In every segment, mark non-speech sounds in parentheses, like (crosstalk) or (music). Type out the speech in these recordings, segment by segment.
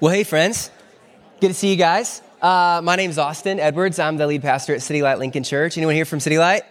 Well, hey, friends. Good to see you guys. Uh, my name is Austin Edwards. I'm the lead pastor at City Light Lincoln Church. Anyone here from City Light?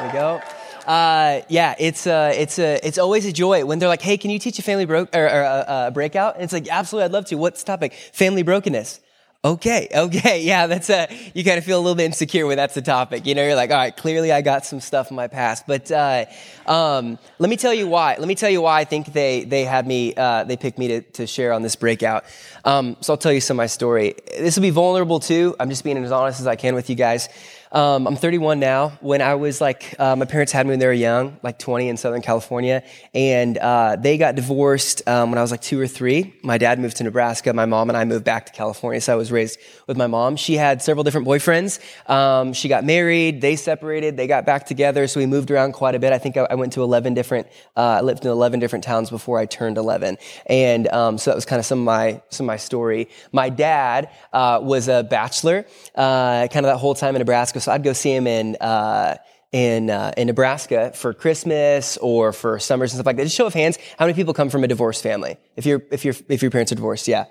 There we go. Uh, yeah, it's uh, it's uh, it's always a joy when they're like, "Hey, can you teach a family broke or, or uh, breakout?" And it's like, "Absolutely, I'd love to." What's the topic? Family brokenness. Okay, okay, (laughs) yeah, that's a, you kind of feel a little bit insecure when that's the topic. You know, you're like, all right, clearly I got some stuff in my past. But uh, um, let me tell you why. Let me tell you why I think they, they had me, uh, they picked me to, to share on this breakout. Um, so I'll tell you some of my story. This will be vulnerable too. I'm just being as honest as I can with you guys. Um, I'm 31 now. When I was like, uh, my parents had me when they were young, like 20 in Southern California, and uh, they got divorced um, when I was like two or three. My dad moved to Nebraska. My mom and I moved back to California, so I was raised with my mom. She had several different boyfriends. Um, she got married. They separated. They got back together, so we moved around quite a bit. I think I, I went to 11 different. Uh, I lived in 11 different towns before I turned 11, and um, so that was kind of some of my some of my story. My dad uh, was a bachelor, uh, kind of that whole time in Nebraska. So I'd go see him in, uh, in, uh, in Nebraska for Christmas or for summers and stuff like that. Just show of hands, how many people come from a divorced family? If you if you if your parents are divorced, yeah.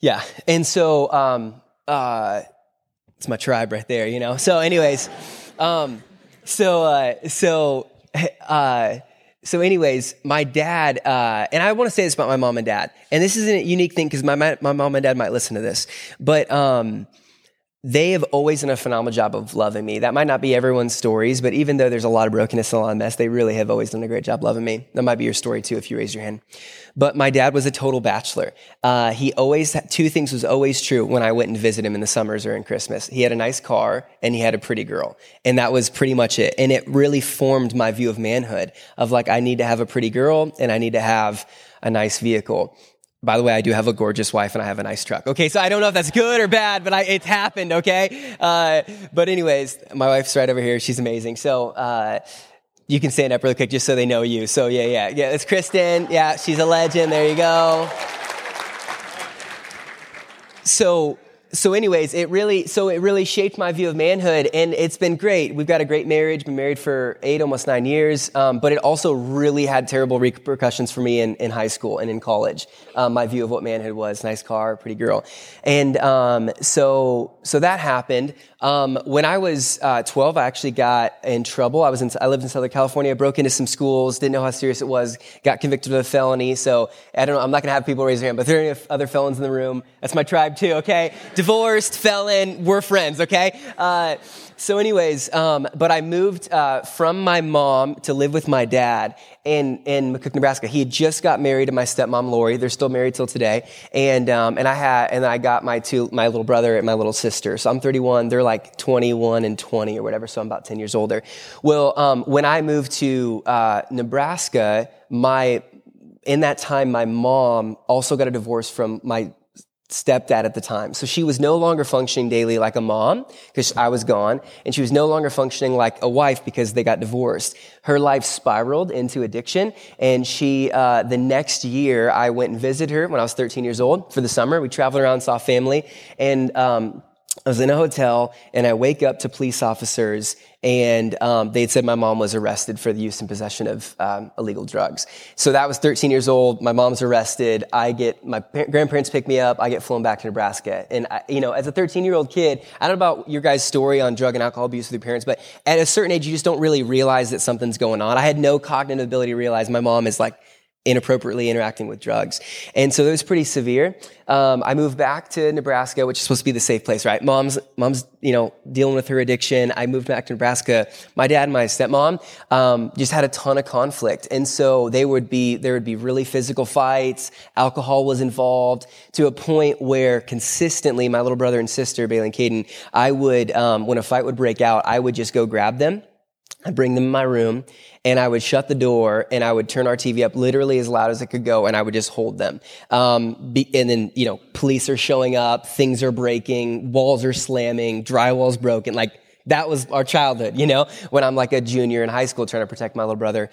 Yeah. And so, um, uh, it's my tribe right there, you know? So anyways, um, so, uh, so, uh, so anyways, my dad, uh, and I want to say this about my mom and dad, and this isn't a unique thing because my, my mom and dad might listen to this, but, um, they have always done a phenomenal job of loving me. That might not be everyone's stories, but even though there's a lot of brokenness and a lot of mess, they really have always done a great job loving me. That might be your story too if you raise your hand. But my dad was a total bachelor. Uh, he always, two things was always true when I went and visit him in the summers or in Christmas. He had a nice car and he had a pretty girl. And that was pretty much it. And it really formed my view of manhood of like, I need to have a pretty girl and I need to have a nice vehicle. By the way, I do have a gorgeous wife and I have a nice truck. Okay, so I don't know if that's good or bad, but I, it's happened, okay? Uh, but anyways, my wife's right over here. She's amazing. So, uh, you can stand up really quick just so they know you. So yeah, yeah, yeah. It's Kristen. Yeah, she's a legend. There you go. So so anyways it really so it really shaped my view of manhood and it's been great. We've got a great marriage been married for eight almost nine years um, but it also really had terrible repercussions for me in, in high school and in college. Um, my view of what manhood was nice car pretty girl. And um, so so that happened. Um, when i was uh, 12 i actually got in trouble. I was in, i lived in southern california broke into some schools didn't know how serious it was got convicted of a felony. So i don't know i'm not going to have people raise their hand but there are any other felons in the room that's my tribe too okay divorced, felon, we're friends, okay? Uh, so, anyways, um, but I moved uh, from my mom to live with my dad in in McCook, Nebraska. He had just got married to my stepmom Lori. They're still married till today, and um, and I had and I got my two my little brother and my little sister. So I'm 31. They're like 21 and 20 or whatever. So I'm about 10 years older. Well, um, when I moved to uh, Nebraska, my in that time, my mom also got a divorce from my stepdad at the time. So she was no longer functioning daily like a mom because I was gone, and she was no longer functioning like a wife because they got divorced. Her life spiraled into addiction, and she, uh, the next year, I went and visited her when I was 13 years old for the summer. We traveled around, saw family, and um, I was in a hotel and I wake up to police officers and um, they had said my mom was arrested for the use and possession of um, illegal drugs. So that was 13 years old. My mom's arrested. I get my grandparents pick me up. I get flown back to Nebraska. And I, you know, as a 13 year old kid, I don't know about your guys' story on drug and alcohol abuse with your parents, but at a certain age, you just don't really realize that something's going on. I had no cognitive ability to realize my mom is like inappropriately interacting with drugs. And so it was pretty severe. Um, I moved back to Nebraska, which is supposed to be the safe place, right? Mom's, mom's, you know, dealing with her addiction. I moved back to Nebraska. My dad and my stepmom, um, just had a ton of conflict. And so they would be, there would be really physical fights. Alcohol was involved to a point where consistently my little brother and sister, Bailey and Caden, I would, um, when a fight would break out, I would just go grab them I'd bring them in my room and I would shut the door and I would turn our TV up literally as loud as it could go and I would just hold them. Um, be, and then, you know, police are showing up, things are breaking, walls are slamming, drywall's broken. Like that was our childhood, you know, when I'm like a junior in high school trying to protect my little brother.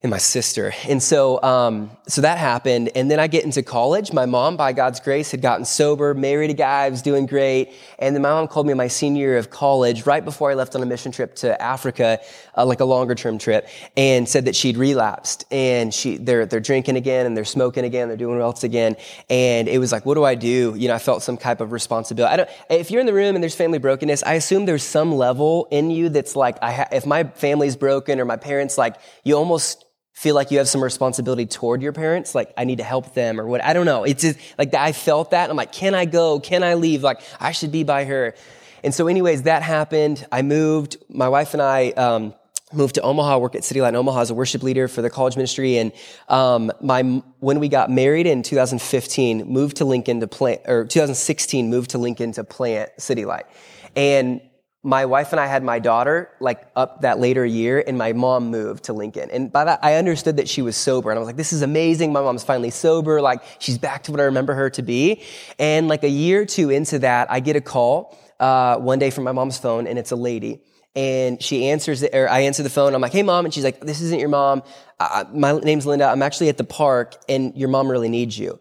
And my sister. And so, um, so that happened. And then I get into college. My mom, by God's grace, had gotten sober, married a guy, was doing great. And then my mom called me my senior year of college, right before I left on a mission trip to Africa, uh, like a longer term trip, and said that she'd relapsed and she, they're, they're drinking again and they're smoking again, they're doing else again. And it was like, what do I do? You know, I felt some type of responsibility. I don't, if you're in the room and there's family brokenness, I assume there's some level in you that's like, I ha- if my family's broken or my parents, like, you almost, feel like you have some responsibility toward your parents like i need to help them or what i don't know. It's just like i felt that i'm like can i go? Can i leave? Like i should be by her. And so anyways that happened. I moved my wife and i um, moved to omaha work at city light omaha as a worship leader for the college ministry and um, my when we got married in 2015 moved to lincoln to plant or 2016 moved to lincoln to plant city light. And my wife and I had my daughter like up that later year and my mom moved to Lincoln. And by that, I understood that she was sober. And I was like, this is amazing. My mom's finally sober. Like she's back to what I remember her to be. And like a year or two into that, I get a call, uh, one day from my mom's phone and it's a lady. And she answers it, or I answer the phone. I'm like, hey mom. And she's like, this isn't your mom. Uh, my name's Linda. I'm actually at the park and your mom really needs you.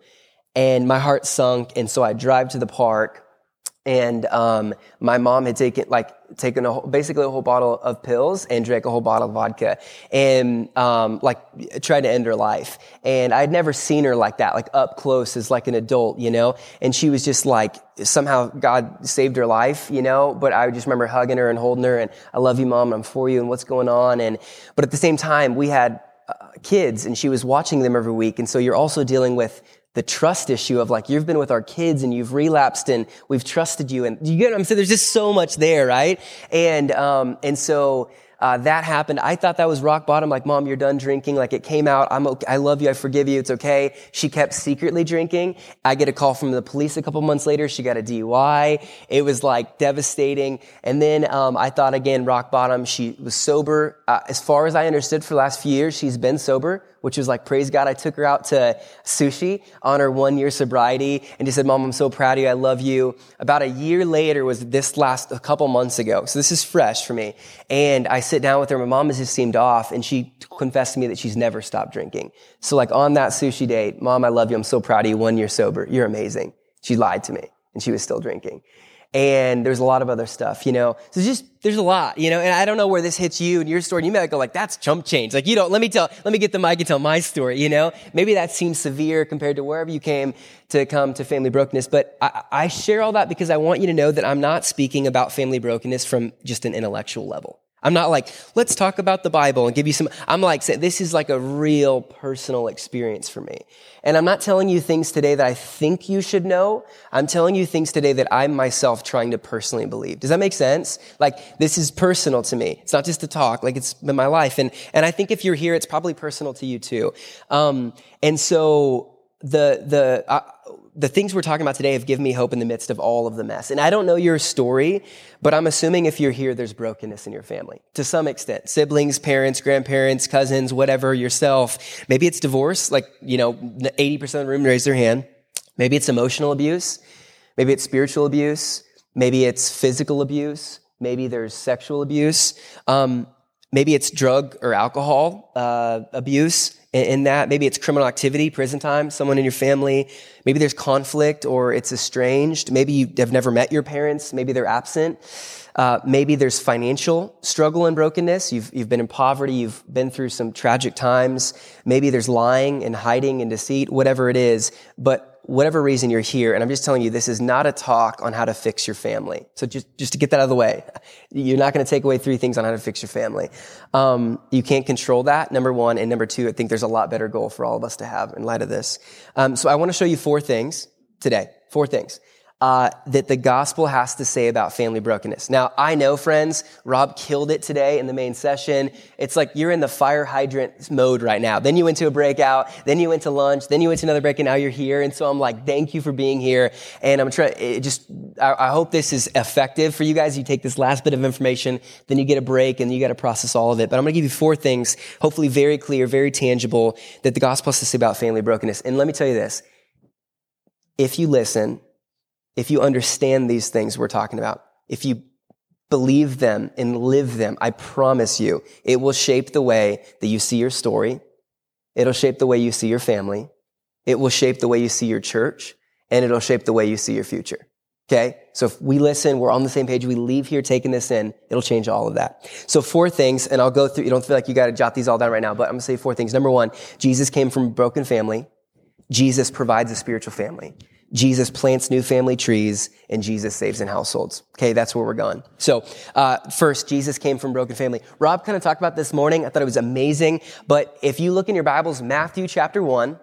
And my heart sunk. And so I drive to the park and um, my mom had taken like taken a whole, basically a whole bottle of pills and drank a whole bottle of vodka and um, like tried to end her life. And i'd never seen her like that like up close as like an adult you know? And she was just like somehow god saved her life you know? But i just remember hugging her and holding her and i love you mom and i'm for you and what's going on? And but at the same time we had uh, kids and she was watching them every week. And so you're also dealing with the trust issue of like, you've been with our kids and you've relapsed and we've trusted you. And you get what I'm saying? There's just so much there, right? And, um, and so, uh, that happened. I thought that was rock bottom. Like, mom, you're done drinking. Like, it came out. I'm okay. I love you. I forgive you. It's okay. She kept secretly drinking. I get a call from the police a couple months later. She got a DUI. It was like devastating. And then, um, I thought again, rock bottom. She was sober. Uh, as far as I understood for the last few years, she's been sober, which was like, praise God. I took her out to sushi on her one year sobriety and she said, mom, I'm so proud of you. I love you. About a year later was this last, a couple months ago. So this is fresh for me. And I sit down with her. My mom has just seemed off and she confessed to me that she's never stopped drinking. So like on that sushi date, mom, I love you. I'm so proud of you. One year sober. You're amazing. She lied to me and she was still drinking. And there's a lot of other stuff, you know. So just there's a lot, you know. And I don't know where this hits you and your story. And you might go like, "That's chump change." Like you don't. Let me tell. Let me get the mic and tell my story. You know, maybe that seems severe compared to wherever you came to come to family brokenness. But I, I share all that because I want you to know that I'm not speaking about family brokenness from just an intellectual level. I'm not like, let's talk about the Bible and give you some. I'm like, this is like a real personal experience for me. And I'm not telling you things today that I think you should know. I'm telling you things today that I'm myself trying to personally believe. Does that make sense? Like, this is personal to me. It's not just a talk, like it's been my life. And, and I think if you're here, it's probably personal to you too. Um, and so the, the, uh, the things we're talking about today have given me hope in the midst of all of the mess. And I don't know your story, but I'm assuming if you're here, there's brokenness in your family to some extent. Siblings, parents, grandparents, cousins, whatever, yourself. Maybe it's divorce, like, you know, 80% of the room raised their hand. Maybe it's emotional abuse. Maybe it's spiritual abuse. Maybe it's physical abuse. Maybe there's sexual abuse. Um, maybe it's drug or alcohol uh, abuse in that. Maybe it's criminal activity, prison time, someone in your family. Maybe there's conflict or it's estranged. Maybe you have never met your parents. Maybe they're absent. Uh, maybe there's financial struggle and brokenness. You've, you've been in poverty. You've been through some tragic times. Maybe there's lying and hiding and deceit, whatever it is. But whatever reason you're here, and I'm just telling you, this is not a talk on how to fix your family. So just, just to get that out of the way, you're not going to take away three things on how to fix your family. Um, you can't control that, number one. And number two, I think there's a lot better goal for all of us to have in light of this. Um, so I want to show you four things today. Four things uh, that the gospel has to say about family brokenness. Now, I know, friends, Rob killed it today in the main session. It's like you're in the fire hydrant mode right now. Then you went to a breakout, then you went to lunch, then you went to another break, and now you're here. And so I'm like, thank you for being here. And I'm trying, it just, I, I hope this is effective for you guys. You take this last bit of information, then you get a break, and you got to process all of it. But I'm going to give you four things, hopefully very clear, very tangible, that the gospel has to say about family brokenness. And let me tell you this. If you listen, if you understand these things we're talking about, if you believe them and live them, I promise you, it will shape the way that you see your story, It'll shape the way you see your family. It will shape the way you see your church and it'll shape the way you see your future. Okay. So if we listen, we're on the same page, we leave here taking this in, it'll change all of that. So four things, and I'll go through, you don't feel like you got to jot these all down right now, but I'm going to say four things. Number one, Jesus came from a broken family. Jesus provides a spiritual family. Jesus plants new family trees and Jesus saves in households. Okay, that's where we're going. So, uh, first, Jesus came from broken family. Rob kind of talked about this morning. I thought it was amazing. But if you look in your Bibles, Matthew chapter one,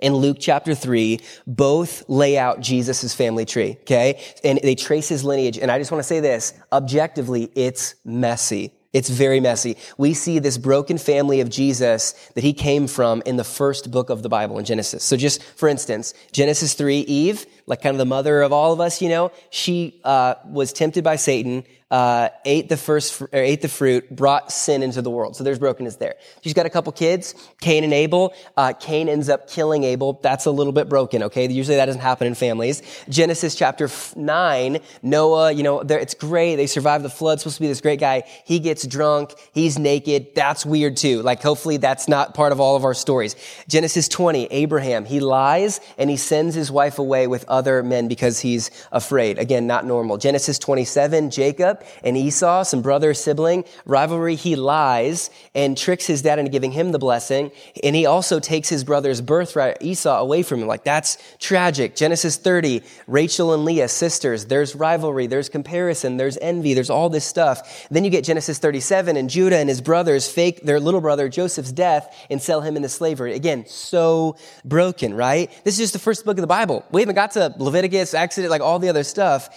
and Luke chapter 3 both lay out Jesus' family tree, okay? And they trace his lineage. And I just want to say this, objectively, it's messy. It's very messy. We see this broken family of Jesus that he came from in the first book of the Bible in Genesis. So just for instance, Genesis 3, Eve, like kind of the mother of all of us, you know, she uh, was tempted by Satan uh, ate the first, or ate the fruit, brought sin into the world. So there's brokenness there. She's got a couple kids, Cain and Abel. Uh, Cain ends up killing Abel. That's a little bit broken, okay? Usually that doesn't happen in families. Genesis chapter nine, Noah, you know, it's great. They survive the flood. Supposed to be this great guy. He gets drunk. He's naked. That's weird too. Like hopefully that's not part of all of our stories. Genesis 20, Abraham, he lies and he sends his wife away with other men because he's afraid. Again, not normal. Genesis 27, Jacob, and Esau, some brother sibling rivalry. He lies and tricks his dad into giving him the blessing. And he also takes his brother's birthright, Esau, away from him. Like that's tragic. Genesis 30, Rachel and Leah, sisters. There's rivalry. There's comparison. There's envy. There's all this stuff. Then you get Genesis 37 and Judah and his brothers fake their little brother Joseph's death and sell him into slavery. Again, so broken, right? This is just the first book of the Bible. We haven't got to Leviticus, Exodus, like all the other stuff.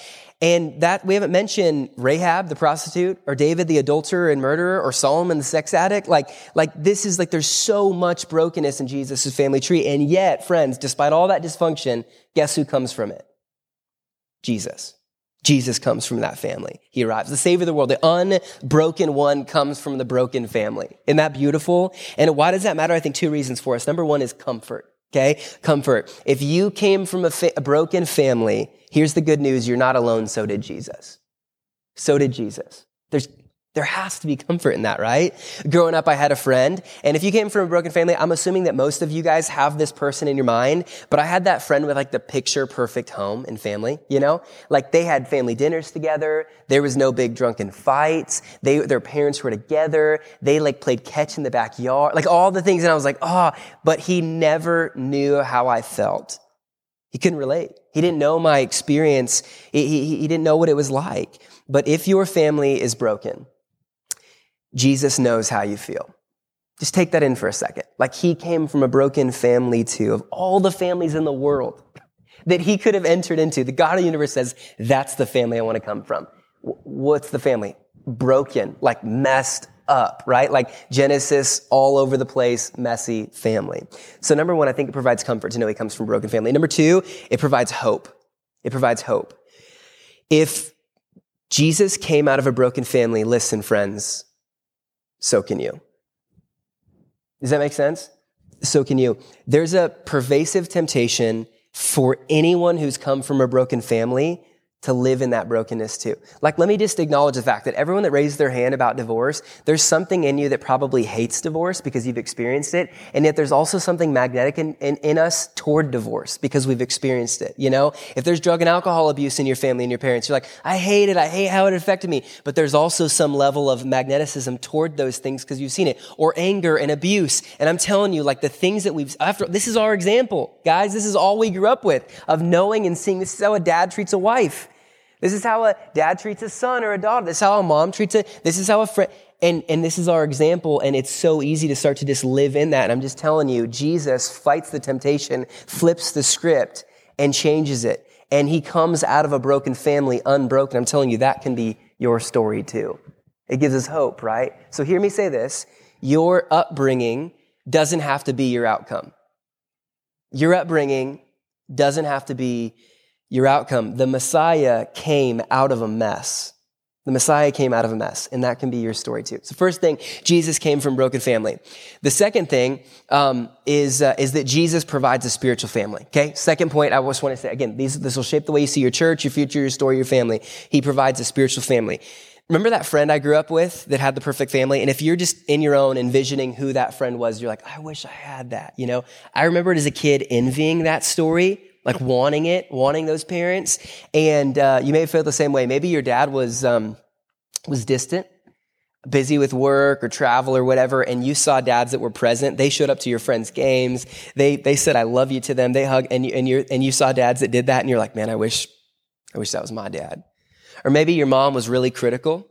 And that we haven't mentioned Rahab, the prostitute, or David, the adulterer and murderer, or Solomon, the sex addict. Like, like this is like there's so much brokenness in Jesus' family tree. And yet, friends, despite all that dysfunction, guess who comes from it? Jesus. Jesus comes from that family. He arrives. The Savior of the world, the unbroken one comes from the broken family. Isn't that beautiful? And why does that matter? I think two reasons for us. Number one is comfort. Okay? Comfort. If you came from a, fa- a broken family, here's the good news. You're not alone. So did Jesus. So did Jesus. There's there has to be comfort in that, right? Growing up, I had a friend, and if you came from a broken family, I'm assuming that most of you guys have this person in your mind, but I had that friend with like the picture perfect home and family, you know? Like they had family dinners together, there was no big drunken fights, they, their parents were together, they like played catch in the backyard, like all the things, and I was like, oh, but he never knew how I felt. He couldn't relate. He didn't know my experience. He, he, he didn't know what it was like. But if your family is broken, Jesus knows how you feel. Just take that in for a second. Like he came from a broken family too, of all the families in the world (laughs) that he could have entered into. The God of the universe says, that's the family I want to come from. What's the family? Broken, like messed up, right? Like Genesis, all over the place, messy family. So number one, I think it provides comfort to know he comes from a broken family. Number two, it provides hope. It provides hope. If Jesus came out of a broken family, listen, friends, so can you. Does that make sense? So can you. There's a pervasive temptation for anyone who's come from a broken family to live in that brokenness too. Like, let me just acknowledge the fact that everyone that raised their hand about divorce, there's something in you that probably hates divorce because you've experienced it. And yet there's also something magnetic in, in, in, us toward divorce because we've experienced it. You know, if there's drug and alcohol abuse in your family and your parents, you're like, I hate it. I hate how it affected me. But there's also some level of magneticism toward those things because you've seen it or anger and abuse. And I'm telling you, like the things that we've, after, this is our example. Guys, this is all we grew up with of knowing and seeing this is how a dad treats a wife. This is how a dad treats a son or a daughter. This is how a mom treats a, this is how a friend, and, and this is our example, and it's so easy to start to just live in that. And I'm just telling you, Jesus fights the temptation, flips the script, and changes it. And he comes out of a broken family unbroken. I'm telling you, that can be your story too. It gives us hope, right? So hear me say this. Your upbringing doesn't have to be your outcome. Your upbringing doesn't have to be your outcome. The Messiah came out of a mess. The Messiah came out of a mess, and that can be your story too. So, first thing, Jesus came from broken family. The second thing um, is uh, is that Jesus provides a spiritual family. Okay. Second point, I just want to say again, these, this will shape the way you see your church, your future, your story, your family. He provides a spiritual family. Remember that friend I grew up with that had the perfect family? And if you're just in your own envisioning who that friend was, you're like, I wish I had that, you know? I remember as a kid envying that story, like wanting it, wanting those parents. And uh, you may feel the same way. Maybe your dad was, um, was distant, busy with work or travel or whatever, and you saw dads that were present. They showed up to your friends' games. They, they said, I love you to them. They hug, and you, and, you and you saw dads that did that, and you're like, man, I wish, I wish that was my dad. Or maybe your mom was really critical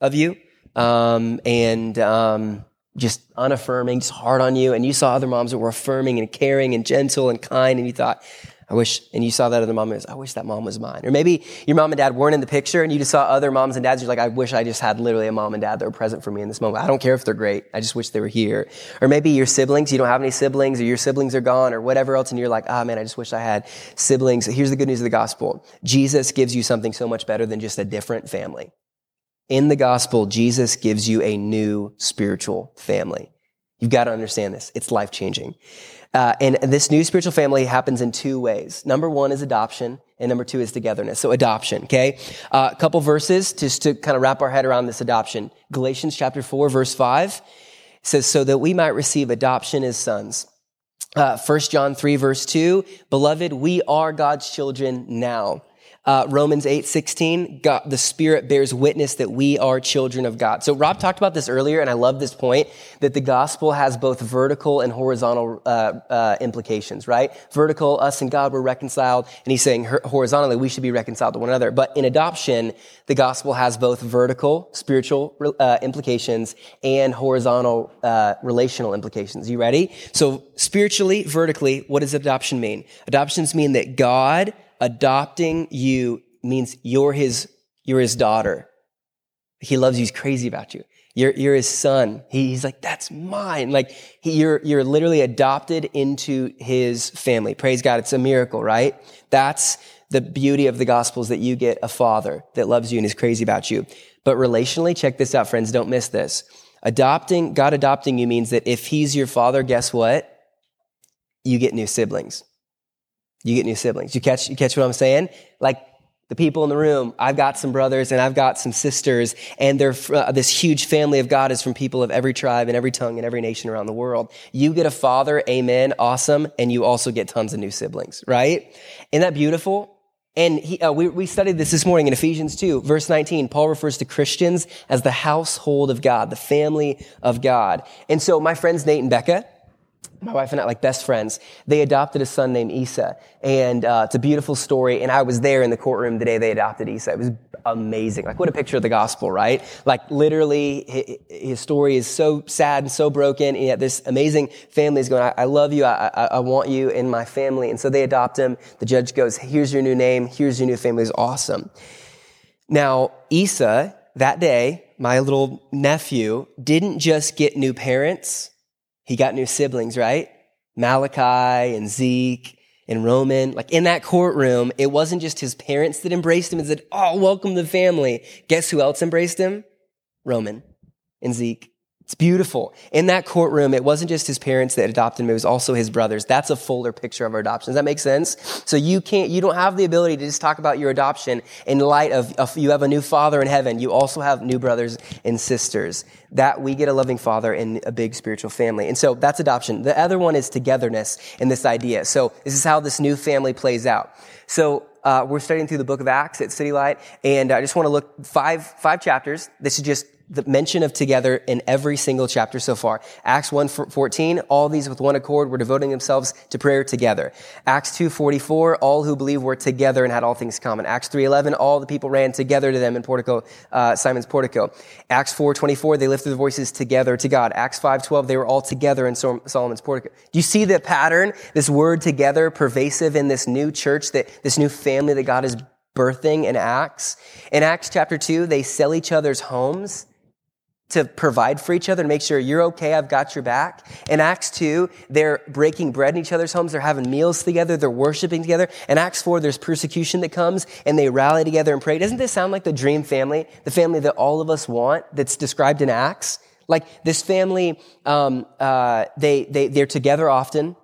of you um, and um, just unaffirming, just hard on you. And you saw other moms that were affirming and caring and gentle and kind. And you thought, I wish, and you saw that other mom, was, I wish that mom was mine. Or maybe your mom and dad weren't in the picture and you just saw other moms and dads. You're like, I wish I just had literally a mom and dad that were present for me in this moment. I don't care if they're great. I just wish they were here. Or maybe your siblings, you don't have any siblings or your siblings are gone or whatever else. And you're like, ah, oh, man, I just wish I had siblings. Here's the good news of the gospel. Jesus gives you something so much better than just a different family. In the gospel, Jesus gives you a new spiritual family. You've got to understand this. It's life changing. Uh, and this new spiritual family happens in two ways. Number one is adoption, and number two is togetherness. So adoption, okay? Uh, a couple verses just to kind of wrap our head around this adoption. Galatians chapter 4, verse 5 says, So that we might receive adoption as sons. Uh, 1 John 3, verse 2, Beloved, we are God's children now. Uh, Romans 8, 16, God, the Spirit bears witness that we are children of God. So Rob talked about this earlier, and I love this point that the gospel has both vertical and horizontal uh, uh, implications, right? Vertical, us and God were reconciled, and he's saying horizontally, we should be reconciled to one another. But in adoption, the gospel has both vertical, spiritual uh, implications and horizontal, uh, relational implications. You ready? So spiritually, vertically, what does adoption mean? Adoptions mean that God adopting you means you're his, you're his daughter. He loves you. He's crazy about you. You're, you're his son. He, he's like, that's mine. Like, he, you're, you're literally adopted into his family. Praise God. It's a miracle, right? That's the beauty of the gospel is that you get a father that loves you and is crazy about you. But relationally, check this out, friends. Don't miss this. Adopting, God adopting you means that if he's your father, guess what? You get new siblings you get new siblings. You catch, you catch what I'm saying? Like the people in the room, I've got some brothers and I've got some sisters, and they're, uh, this huge family of God is from people of every tribe and every tongue and every nation around the world. You get a father, amen, awesome, and you also get tons of new siblings, right? Isn't that beautiful? And he, uh, we, we studied this this morning in Ephesians 2, verse 19. Paul refers to Christians as the household of God, the family of God. And so my friends Nate and Becca, my wife and I, like best friends, they adopted a son named Isa. And uh, it's a beautiful story. And I was there in the courtroom the day they adopted Isa. It was amazing. Like, what a picture of the gospel, right? Like, literally, his story is so sad and so broken. And yet, this amazing family is going, I, I love you. I, I, I, want you in my family. And so they adopt him. The judge goes, Here's your new name. Here's your new family. It's awesome. Now, Isa, that day, my little nephew, didn't just get new parents he got new siblings, right? Malachi and Zeke and Roman. Like in that courtroom, it wasn't just his parents that embraced him and said, Oh, welcome to the family. Guess who else embraced him? Roman and Zeke. It's beautiful. In that courtroom, it wasn't just his parents that adopted him, it was also his brothers. That's a fuller picture of our adoption. Does that make sense? So you can't, you don't have the ability to just talk about your adoption in light of, of you have a new father in heaven. You also have new brothers and sisters. That we get a loving father in a big spiritual family. And so that's adoption. The other one is togetherness in this idea. So this is how this new family plays out. So uh, we're studying through the book of Acts at City Light, and I just want to look five five chapters. This is just the mention of together in every single chapter so far. Acts 1:14, all these with one accord were devoting themselves to prayer together. Acts 2:44, all who believed were together and had all things common. Acts 3:11, all the people ran together to them in portico, uh, Simon's portico. Acts 4:24, they lifted their voices together to God. Acts 5:12, they were all together in Solomon's portico. Do you see the pattern? This word together pervasive in this new church that this new family that God is birthing in Acts. In Acts chapter 2, they sell each other's homes to provide for each other and make sure you're okay, I've got your back. In Acts 2, they're breaking bread in each other's homes, they're having meals together, they're worshiping together. In Acts 4, there's persecution that comes and they rally together and pray. Doesn't this sound like the dream family? The family that all of us want that's described in Acts? Like this family, um, uh, they, they, they're together often.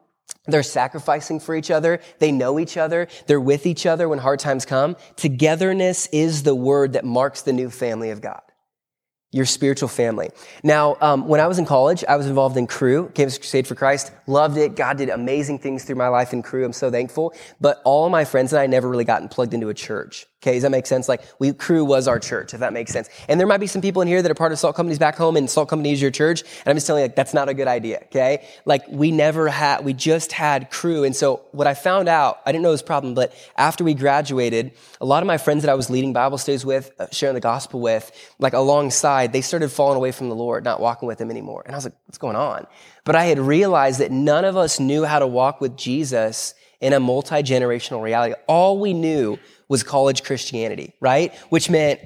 They're sacrificing for each other. They know each other. They're with each other when hard times come. Togetherness is the word that marks the new family of God. Your spiritual family. Now, um, when I was in college, I was involved in Cru, Campus Crusade for Christ. Loved it. God did amazing things through my life in Cru. I'm so thankful. But all my friends and I never really gotten plugged into a church. Okay, does that make sense? Like, we, Cru was our church, if that makes sense. And there might be some people in here that are part of Salt Companies back home, and Salt Company is your church. And I'm just telling you, like, that's not a good idea, okay? Like, we never had, we just had Cru. And so, what I found out, I didn't know this problem, but after we graduated, a lot of my friends that I was leading Bible studies with, uh, sharing the gospel with, like, alongside, they started falling away from the Lord, not walking with Him anymore. And I was like, what's going on? But I had realized that none of us knew how to walk with Jesus in a multi generational reality. All we knew was college Christianity, right? Which meant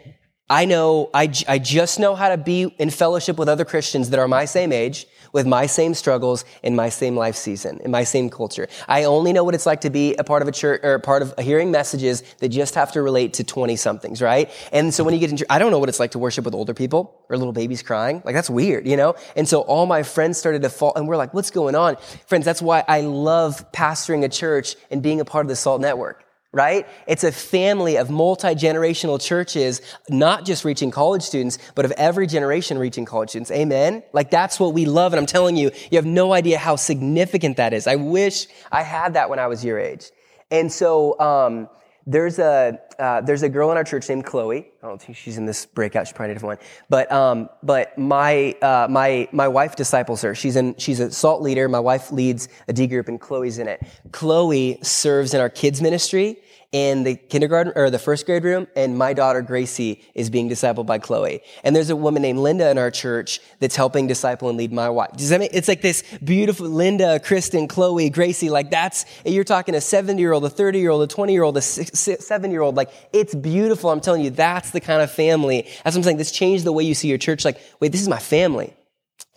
I know, I, I just know how to be in fellowship with other Christians that are my same age, with my same struggles, in my same life season, in my same culture. I only know what it's like to be a part of a church, or part of hearing messages that just have to relate to 20 somethings, right? And so when you get into, I don't know what it's like to worship with older people or little babies crying. Like that's weird, you know? And so all my friends started to fall, and we're like, what's going on? Friends, that's why I love pastoring a church and being a part of the SALT network right? It's a family of multi-generational churches, not just reaching college students, but of every generation reaching college students. Amen? Like that's what we love. And I'm telling you, you have no idea how significant that is. I wish I had that when I was your age. And so, um, there's a uh, there's a girl in our church named Chloe. I don't think she's in this breakout. She's probably a different one. But um, but my uh, my my wife disciples her. She's in she's a salt leader. My wife leads a D group, and Chloe's in it. Chloe serves in our kids ministry in the kindergarten or the first grade room, and my daughter Gracie is being discipled by Chloe. And there's a woman named Linda in our church that's helping disciple and lead my wife. Does that make, it's like this beautiful Linda, Kristen, Chloe, Gracie, like that's, you're talking a 70 year old, a 30 year old, a 20 year old, a seven year old. Like it's beautiful. I'm telling you, that's the kind of family. That's what I'm saying. This changed the way you see your church. Like, wait, this is my family.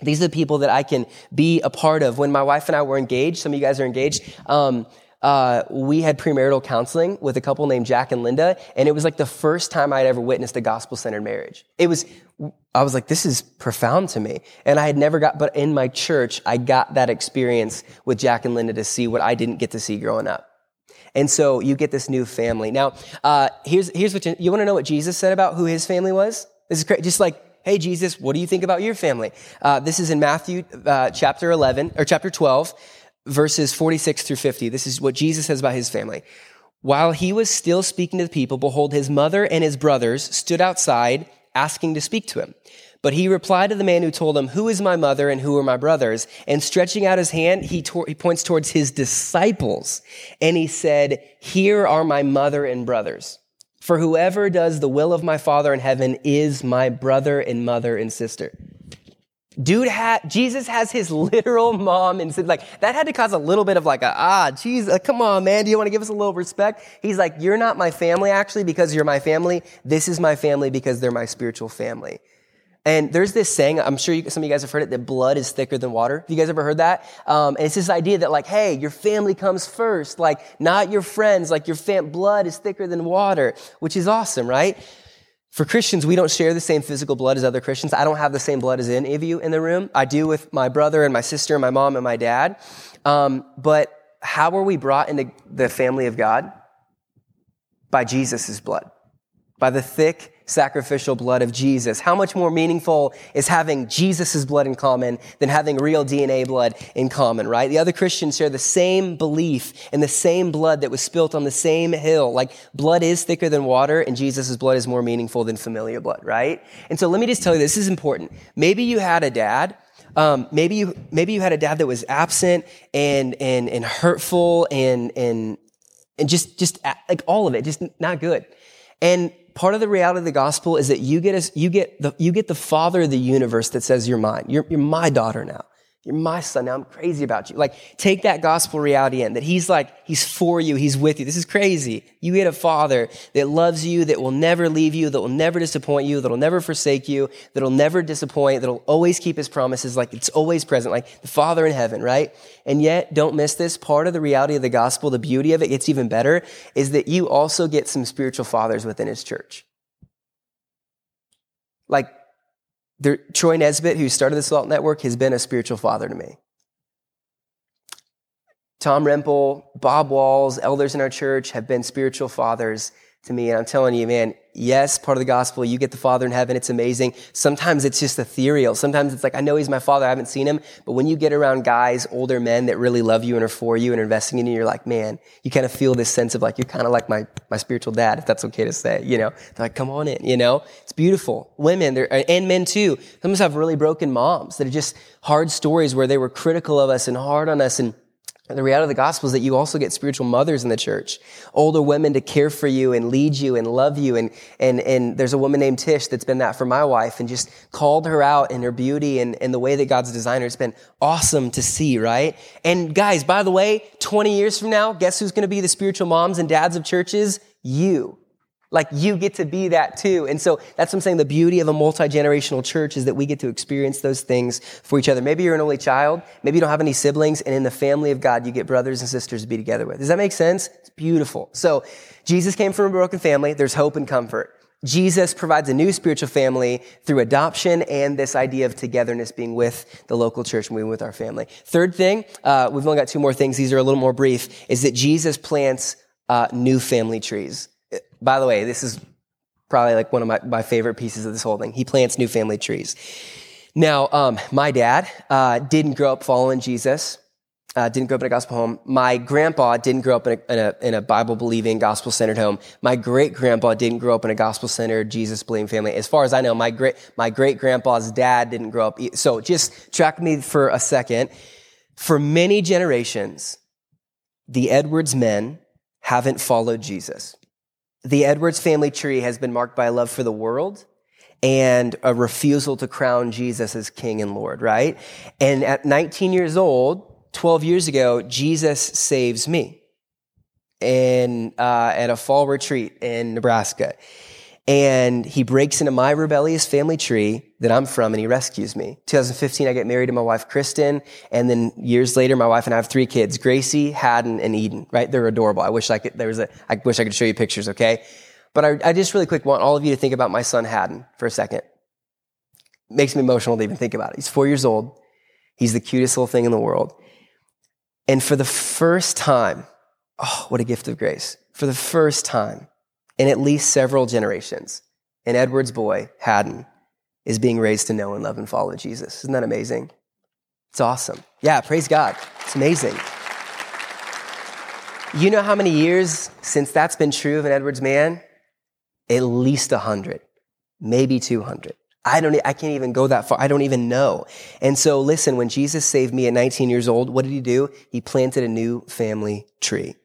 These are the people that I can be a part of. When my wife and I were engaged, some of you guys are engaged, um, uh, we had premarital counseling with a couple named Jack and Linda, and it was like the first time I'd ever witnessed a gospel centered marriage. It was, I was like, this is profound to me. And I had never got, but in my church, I got that experience with Jack and Linda to see what I didn't get to see growing up. And so you get this new family. Now, uh, here's, here's what you, you want to know what Jesus said about who his family was? This is great. Just like, hey, Jesus, what do you think about your family? Uh, this is in Matthew uh, chapter 11, or chapter 12 verses 46 through 50. This is what Jesus says about his family. While he was still speaking to the people, behold, his mother and his brothers stood outside asking to speak to him. But he replied to the man who told him, Who is my mother and who are my brothers? And stretching out his hand, he, tor- he points towards his disciples. And he said, Here are my mother and brothers. For whoever does the will of my Father in heaven is my brother and mother and sister. Dude had, Jesus has his literal mom and said, like, that had to cause a little bit of like a, ah, Jesus, uh, come on, man. Do you want to give us a little respect? He's like, you're not my family actually because you're my family. This is my family because they're my spiritual family. And there's this saying, I'm sure you, some of you guys have heard it, that blood is thicker than water. Have you guys ever heard that? Um, and it's this idea that like, hey, your family comes first, like not your friends, like your fam- blood is thicker than water, which is awesome, right? For Christians, we don't share the same physical blood as other Christians. I don't have the same blood as any of you in the room. I do with my brother and my sister and my mom and my dad. Um, but how were we brought into the family of God? By Jesus' blood. By the thick, sacrificial blood of Jesus. How much more meaningful is having Jesus' blood in common than having real DNA blood in common, right? The other Christians share the same belief and the same blood that was spilt on the same hill. Like blood is thicker than water and Jesus' blood is more meaningful than familiar blood, right? And so let me just tell you, this is important. Maybe you had a dad um, maybe you maybe you had a dad that was absent and and and hurtful and and and just just like all of it, just not good. And part of the reality of the gospel is that you get a, you get the, you get the father of the universe that says you're mine. You're, you're my daughter now. You're my son now. I'm crazy about you. Like, take that gospel reality in that he's like, he's for you. He's with you. This is crazy. You get a father that loves you, that will never leave you, that will never disappoint you, that'll never forsake you, that'll never disappoint, that'll always keep his promises. Like, it's always present. Like the father in heaven, right? And yet, don't miss this. Part of the reality of the gospel, the beauty of it gets even better is that you also get some spiritual fathers within his church. Like, there, Troy Nesbitt, who started the Salt Network, has been a spiritual father to me. Tom Rempel, Bob Walls, elders in our church have been spiritual fathers to me. And I'm telling you, man, yes, part of the gospel, you get the Father in heaven. It's amazing. Sometimes it's just ethereal. Sometimes it's like, I know he's my Father. I haven't seen him. But when you get around guys, older men that really love you and are for you and are investing in you, you're like, man, you kind of feel this sense of like, you're kind of like my, my spiritual dad, if that's okay to say, you know, they're like, come on in, you know, it's beautiful. Women, and men too. Some of us have really broken moms that are just hard stories where they were critical of us and hard on us and the reality of the gospel is that you also get spiritual mothers in the church, older women to care for you and lead you and love you. And, and, and there's a woman named Tish that's been that for my wife and just called her out in her beauty and, and the way that God's designed her. It's been awesome to see, right? And guys, by the way, 20 years from now, guess who's going to be the spiritual moms and dads of churches? You. Like you get to be that too. And so that's what I'm saying. The beauty of a multi-generational church is that we get to experience those things for each other. Maybe you're an only child. Maybe you don't have any siblings. And in the family of God, you get brothers and sisters to be together with. Does that make sense? It's beautiful. So Jesus came from a broken family. There's hope and comfort. Jesus provides a new spiritual family through adoption and this idea of togetherness being with the local church and being with our family. Third thing, uh, we've only got two more things. These are a little more brief, is that Jesus plants uh, new family trees. By the way, this is probably like one of my, my favorite pieces of this whole thing. He plants new family trees. Now, um, my dad uh, didn't grow up following Jesus. Uh, didn't grow up in a gospel home. My grandpa didn't grow up in a, in a, in a Bible believing, gospel centered home. My great grandpa didn't grow up in a gospel centered, Jesus believing family. As far as I know, my great my great grandpa's dad didn't grow up. So just track me for a second. For many generations, the Edwards men haven't followed Jesus the Edwards family tree has been marked by love for the world and a refusal to crown Jesus as King and Lord, right? And at 19 years old, 12 years ago, Jesus saves me in, uh, at a fall retreat in Nebraska. And he breaks into my rebellious family tree that I'm from and he rescues me. 2015, I get married to my wife, Kristen. And then years later, my wife and I have three kids, Gracie, Haddon, and Eden, right? They're adorable. I wish I could, there was a, I wish I could show you pictures, okay? But I, I just really quick want all of you to think about my son, Haddon, for a second. makes me emotional to even think about it. He's four years old. He's the cutest little thing in the world. And for the first time, oh, what a gift of grace. For the first time, in at least several generations. And Edward's boy, Haddon, is being raised to know and love and follow Jesus. Isn't that amazing? It's awesome. Yeah, praise God. It's amazing. You know how many years since that's been true of an Edwards man? At least 100, maybe 200. I don't, I can't even go that far. I don't even know. And so listen, when Jesus saved me at 19 years old, what did he do? He planted a new family tree.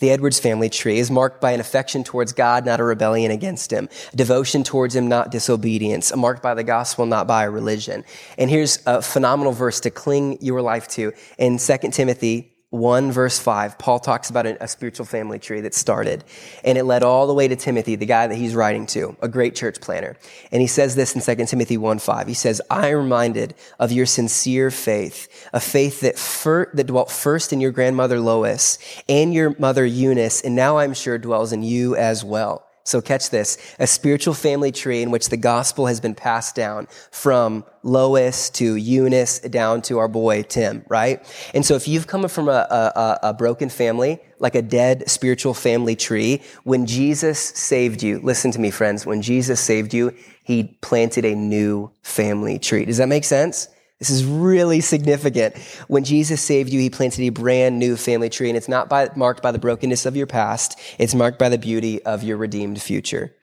The Edwards family tree is marked by an affection towards God, not a rebellion against him. A devotion towards him, not disobedience. Marked by the gospel, not by religion. And here's a phenomenal verse to cling your life to. In 2 Timothy 1 verse 5, Paul talks about a, spiritual family tree that started and it led all the way to Timothy, the guy that he's writing to, a great church planner. And he says this in 2 Timothy 1 5. He says, I am reminded of your sincere faith, a faith that, fir- that dwelt first in your grandmother Lois and your mother Eunice, and now I'm sure dwells in you as well. So catch this, a spiritual family tree in which the gospel has been passed down from Lois to Eunice down to our boy Tim, right? And so if you've come from a, a, a, broken family, like a dead spiritual family tree, when Jesus saved you, listen to me friends, when Jesus saved you, he planted a new family tree. Does that make sense? This is really significant. When Jesus saved you, he planted a brand new family tree, and it's not by, marked by the brokenness of your past, it's marked by the beauty of your redeemed future.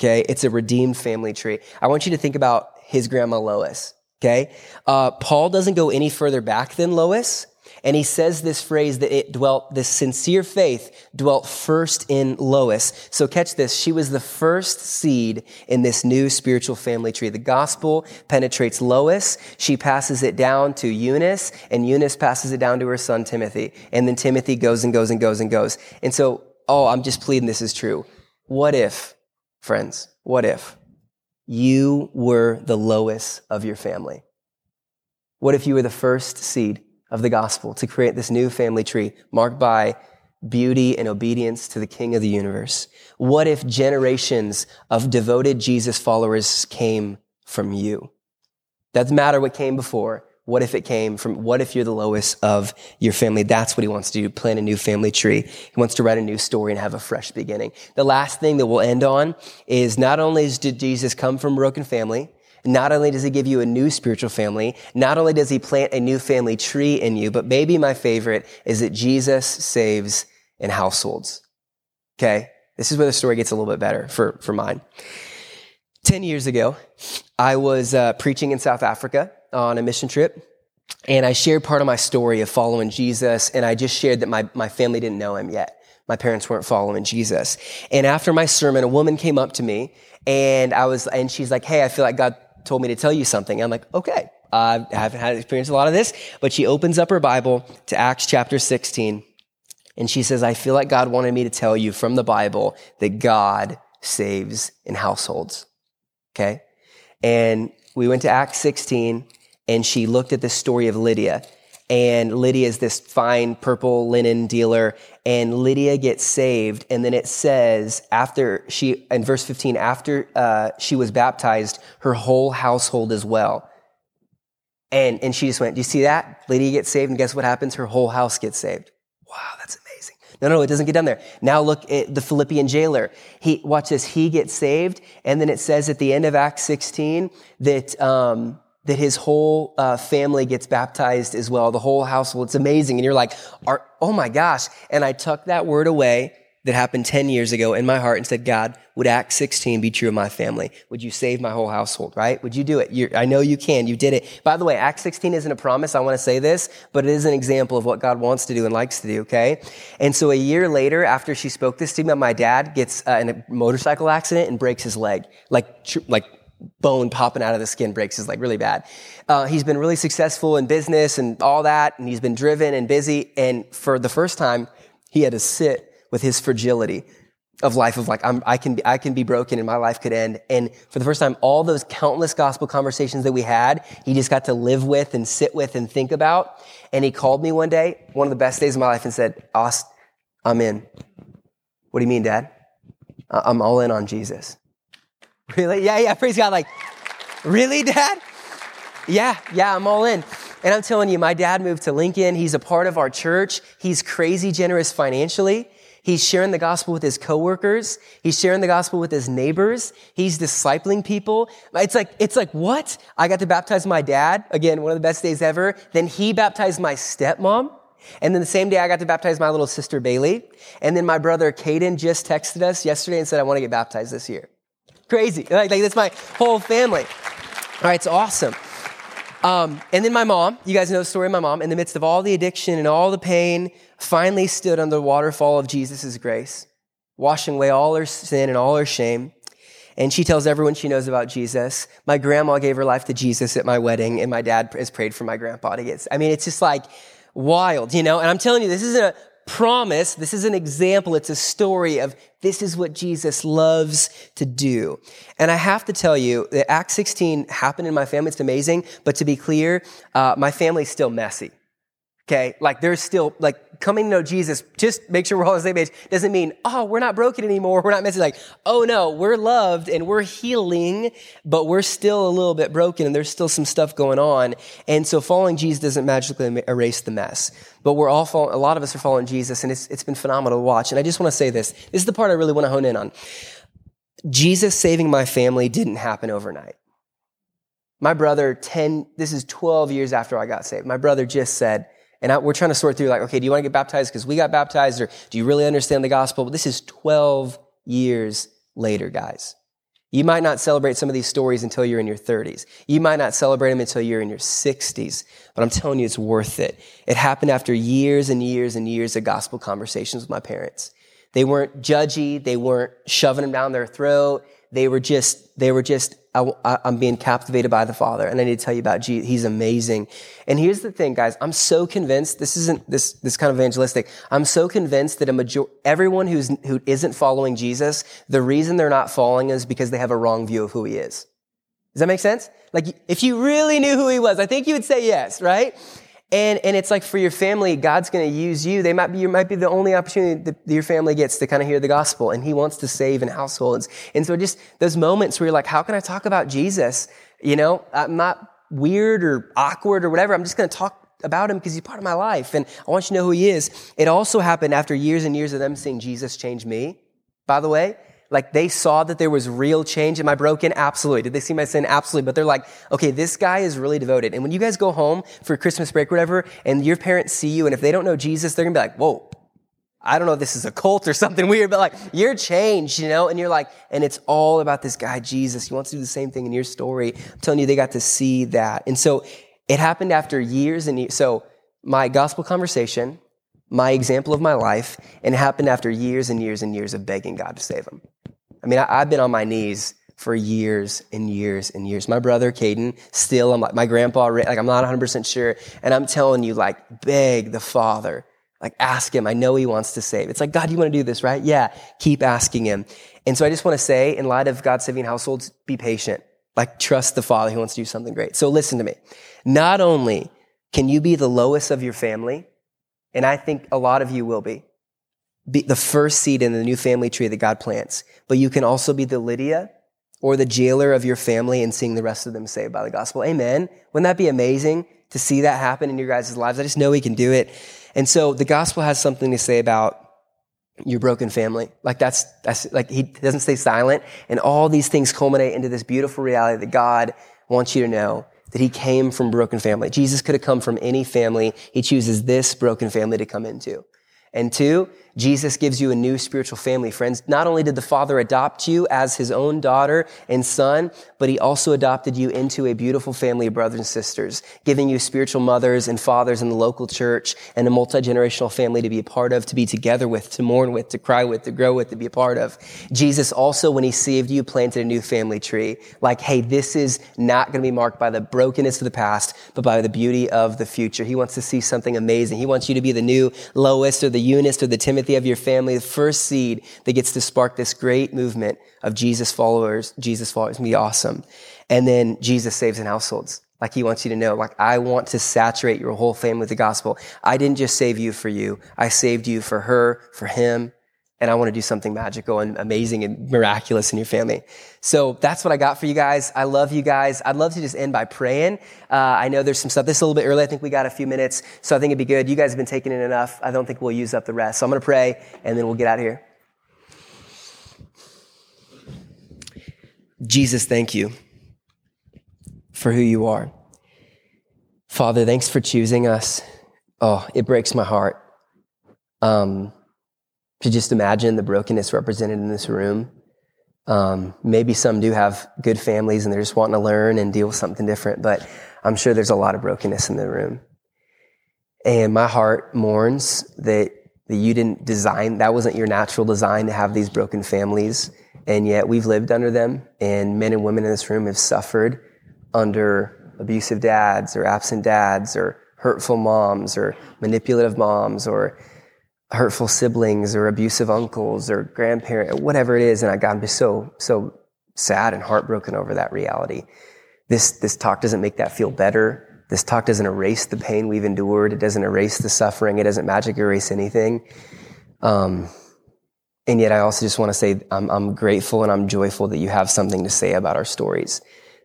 Okay? It's a redeemed family tree. I want you to think about his grandma Lois. Okay? Uh, Paul doesn't go any further back than Lois. And he says this phrase that it dwelt, this sincere faith dwelt first in Lois. So catch this. She was the first seed in this new spiritual family tree. The gospel penetrates Lois. She passes it down to Eunice and Eunice passes it down to her son Timothy. And then Timothy goes and goes and goes and goes. And so, oh, I'm just pleading this is true. What if, friends, what if you were the Lois of your family? What if you were the first seed of the gospel to create this new family tree marked by beauty and obedience to the King of the universe? What if generations of devoted Jesus followers came from you? Doesn't matter what came before. What if it came from, what if you're the Lois of your family? That's what he wants to do, plant a new family tree. He wants to write a new story and have a fresh beginning. The last thing that we'll end on is not only did Jesus come from broken family, not only does he give you a new spiritual family, not only does he plant a new family tree in you, but maybe my favorite is that Jesus saves in households. Okay? This is where the story gets a little bit better for, for mine. 10 years ago, I was uh, preaching in South Africa on a mission trip. And I shared part of my story of following Jesus. And I just shared that my, my family didn't know him yet. My parents weren't following Jesus. And after my sermon, a woman came up to me and I was, and she's like, Hey, I feel like God told me to tell you something. I'm like, okay. I haven't had experience a lot of this, but she opens up her Bible to Acts chapter 16. And she says, I feel like God wanted me to tell you from the Bible that God saves in households. Okay. And we went to Acts 16 and she looked at the story of Lydia. And Lydia is this fine purple linen dealer. And Lydia gets saved. And then it says, after she, in verse 15, after uh, she was baptized, her whole household as well. And, and she just went, Do you see that? Lydia gets saved. And guess what happens? Her whole house gets saved. Wow, that's amazing. No, no, it doesn't get down there. Now look at the Philippian jailer. He, watch this. He gets saved. And then it says at the end of Acts 16 that, um, that his whole uh, family gets baptized as well, the whole household. It's amazing. And you're like, oh my gosh. And I tucked that word away that happened 10 years ago in my heart and said, God, would Act 16 be true of my family? Would you save my whole household, right? Would you do it? You're, I know you can. You did it. By the way, Act 16 isn't a promise. I want to say this, but it is an example of what God wants to do and likes to do, okay? And so a year later, after she spoke this to me, my dad gets uh, in a motorcycle accident and breaks his leg. Like, like, bone popping out of the skin breaks is like really bad. Uh, he's been really successful in business and all that, and he's been driven and busy. And for the first time, he had to sit with his fragility of life of like I'm, i can be, I can be broken and my life could end. And for the first time, all those countless gospel conversations that we had, he just got to live with and sit with and think about. And he called me one day, one of the best days of my life, and said, "Aust, I'm in." What do you mean, Dad? I'm all in on Jesus. (laughs) Really? Yeah, yeah. Praise God. Like, really, Dad? Yeah, yeah. I'm all in. And I'm telling you, my dad moved to Lincoln. He's a part of our church. He's crazy generous financially. He's sharing the gospel with his coworkers. He's sharing the gospel with his neighbors. He's discipling people. It's like, it's like, what? I got to baptize my dad. Again, one of the best days ever. Then he baptized my stepmom. And then the same day I got to baptize my little sister Bailey. And then my brother Caden just texted us yesterday and said, I want to get baptized this year. Crazy. Like, like that's my whole family. All right, it's awesome. Um, and then my mom, you guys know the story of my mom, in the midst of all the addiction and all the pain, finally stood under the waterfall of Jesus' grace, washing away all her sin and all her shame. And she tells everyone she knows about Jesus. My grandma gave her life to Jesus at my wedding, and my dad has prayed for my grandpa to get. I mean, it's just like wild, you know? And I'm telling you, this isn't a promise. This is an example. It's a story of this is what Jesus loves to do. And I have to tell you that Acts 16 happened in my family. It's amazing. But to be clear, uh, my family's still messy. Okay, like there's still like coming to know Jesus. Just make sure we're all on the same page. Doesn't mean oh we're not broken anymore. (laughs) We're not messy. Like oh no, we're loved and we're healing, but we're still a little bit broken and there's still some stuff going on. And so following Jesus doesn't magically erase the mess. But we're all following, a lot of us are following Jesus, and it's it's been phenomenal to watch. And I just want to say this. This is the part I really want to hone in on. Jesus saving my family didn't happen overnight. My brother, 10, this is 12 years after I got saved. My brother just said, and I, we're trying to sort through like, okay, do you want to get baptized because we got baptized or do you really understand the gospel? But this is 12 years later, guys. You might not celebrate some of these stories until you're in your 30s. You might not celebrate them until you're in your 60s. But I'm telling you, it's worth it. It happened after years and years and years of gospel conversations with my parents. They weren't judgy. They weren't shoving them down their throat. They were just, they were just I, am being captivated by the Father, and I need to tell you about Jesus. He's amazing. And here's the thing, guys. I'm so convinced. This isn't this this kind of evangelistic. I'm so convinced that a major everyone who's who isn't following Jesus, the reason they're not following is because they have a wrong view of who He is. Does that make sense? Like, if you really knew who He was, I think you would say yes, right? And, and it's like for your family, God's going to use you. They might be, you might be the only opportunity that your family gets to kind of hear the gospel and he wants to save in households. And so just those moments where you're like, how can I talk about Jesus? You know, I'm not weird or awkward or whatever. I'm just going to talk about him because he's part of my life and I want you to know who he is. It also happened after years and years of them seeing Jesus change me, by the way. Like they saw that there was real change. Am I broken? Absolutely. Did they see my sin? Absolutely. But they're like, okay, this guy is really devoted. And when you guys go home for Christmas break whatever, and your parents see you, and if they don't know Jesus, they're gonna be like, whoa, I don't know if this is a cult or (laughs) something weird, but like, you're changed, you know? And you're like, and it's all about this guy, Jesus. He wants to do the same thing in your story. I'm telling you, they got to see that. And so it happened after years and years. So my gospel conversation, my example of my life, and it happened after years and years and years of begging God to save him. I mean, I, have been on my knees for years and years and years. My brother, Caden, still, I'm like, my grandpa, like, I'm not 100% sure. And I'm telling you, like, beg the Father, like, ask him. I know he wants to save. It's like, God, you want to do this, right? Yeah. Keep asking him. And so I just want to say, in light of God saving households, be patient. Like, trust the Father. He wants to do something great. So listen to me. Not only can you be the Lois of your family, and I think a lot of you will be, be the first seed in the new family tree that God plants. But you can also be the Lydia or the jailer of your family and seeing the rest of them saved by the gospel. Amen. Wouldn't that be amazing to see that happen in your guys' lives? I just know He can do it. And so the gospel has something to say about your broken family. Like that's, that's like he doesn't stay silent. And all these things culminate into this beautiful reality that God wants you to know that he came from broken family. Jesus could have come from any family. He chooses this broken family to come into. And two, Jesus gives you a new spiritual family, friends. Not only did the Father adopt you as his own daughter and son, but he also adopted you into a beautiful family of brothers and sisters, giving you spiritual mothers and fathers in the local church and a multi-generational family to be a part of, to be together with, to mourn with, to cry with, to grow with, to be a part of. Jesus also, when he saved you, planted a new family tree. Like, hey, this is not going to be marked by the brokenness of the past, but by the beauty of the future. He wants to see something amazing. He wants you to be the new Lois or the Eunice or the Timothy Of your family, the first seed that gets to spark this great movement of Jesus followers. Jesus followers can be awesome. And then Jesus saves in households. Like he wants you to know, like I want to saturate your whole family with the gospel. I didn't just save you for you. I saved you for her, for him, and I want to do something magical and amazing and miraculous in your family. So that's what I got for you guys. I love you guys. I'd love to just end by praying. Uh, I know there's some stuff. This is a little bit early. I think we got a few minutes, so I think it'd be good. You guys have been taking in enough. I don't think we'll use up the rest. So I'm going to pray, and then we'll get out of here. Jesus, thank you for who you are. Father, thanks for choosing us. Oh, it breaks my heart. Um, to just imagine the brokenness represented in this room. Um, maybe some do have good families and they're just wanting to learn and deal with something different, but I'm sure there's a lot of brokenness in the room. And my heart mourns that, that you didn't design, that wasn't your natural design to have these broken families. And yet we've lived under them, and men and women in this room have suffered under abusive dads or absent dads or hurtful moms or manipulative moms or hurtful siblings or abusive uncles or grandparents, whatever it is. And I got I'm just so, so sad and heartbroken over that reality. This, this talk doesn't make that feel better. This talk doesn't erase the pain we've endured. It doesn't erase the suffering. It doesn't magic erase anything. Um, and yet I also just want to say I'm, I'm grateful and I'm joyful that you have something to say about our stories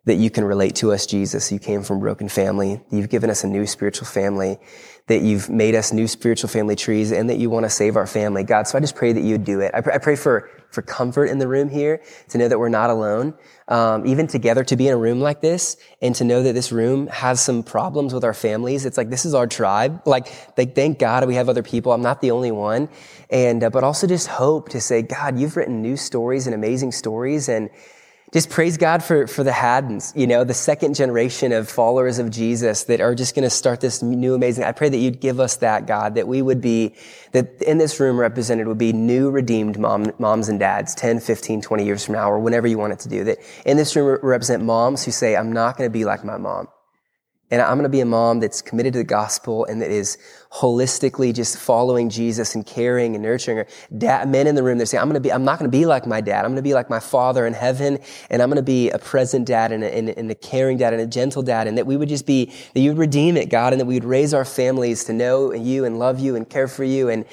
that you can relate to us, Jesus. You came from broken family. You've given us a new spiritual family, that you've made us new spiritual family trees, and that you want to save our family. God, so I just pray that you would do it. I pray, I pray for, for comfort in the room here, to know that we're not alone, um, even together to be in a room like this, and to know that this room has some problems with our families. It's like, this is our tribe. Like, like thank God we have other people. I'm not the only one. And, uh, but also just hope to say, God, you've written new stories and amazing stories, and, just praise God for, for the Haddons, you know, the second generation of followers of Jesus that are just going to start this new amazing. I pray that you'd give us that, God, that we would be, that in this room represented would be new redeemed mom, moms and dads 10, 15, 20 years from now, or whenever you want it to do. That in this room represent moms who say, I'm not going to be like my mom. And I'm going to be a mom that's committed to the gospel and that is holistically just following Jesus and caring and nurturing her. Dad, men in the room, they're saying, I'm going to be, I'm not going to be like my dad. I'm going to be like my father in heaven. And I'm going to be a present dad and a, and, and a caring dad and a gentle dad. And that we would just be, that you would redeem it, God, and that we would raise our families to know you and love you and care for you. And,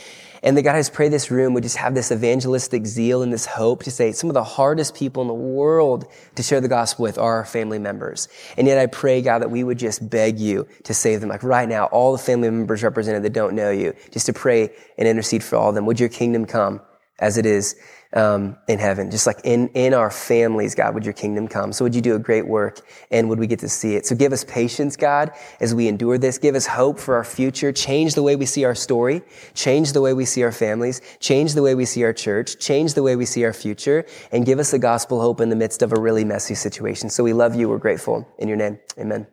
And that God, I just pray this room would just have this evangelistic zeal and this hope to say some of the hardest people in the world to share the gospel with are our family members. And yet I pray, God, that we would just beg you to save them. Like right now, all the family members represented that don't know you, just to pray and intercede for all of them. Would your kingdom come as it is um, in heaven, just like in, in our families, God, would your kingdom come? So would you do a great work and would we get to see it? So give us patience, God, as we endure this. Give us hope for our future. Change the way we see our story. Change the way we see our families. Change the way we see our church. Change the way we see our future and give us the gospel hope in the midst of a really messy situation. So we love you. We're grateful in your name. Amen.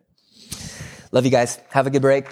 Love you guys. Have a good break.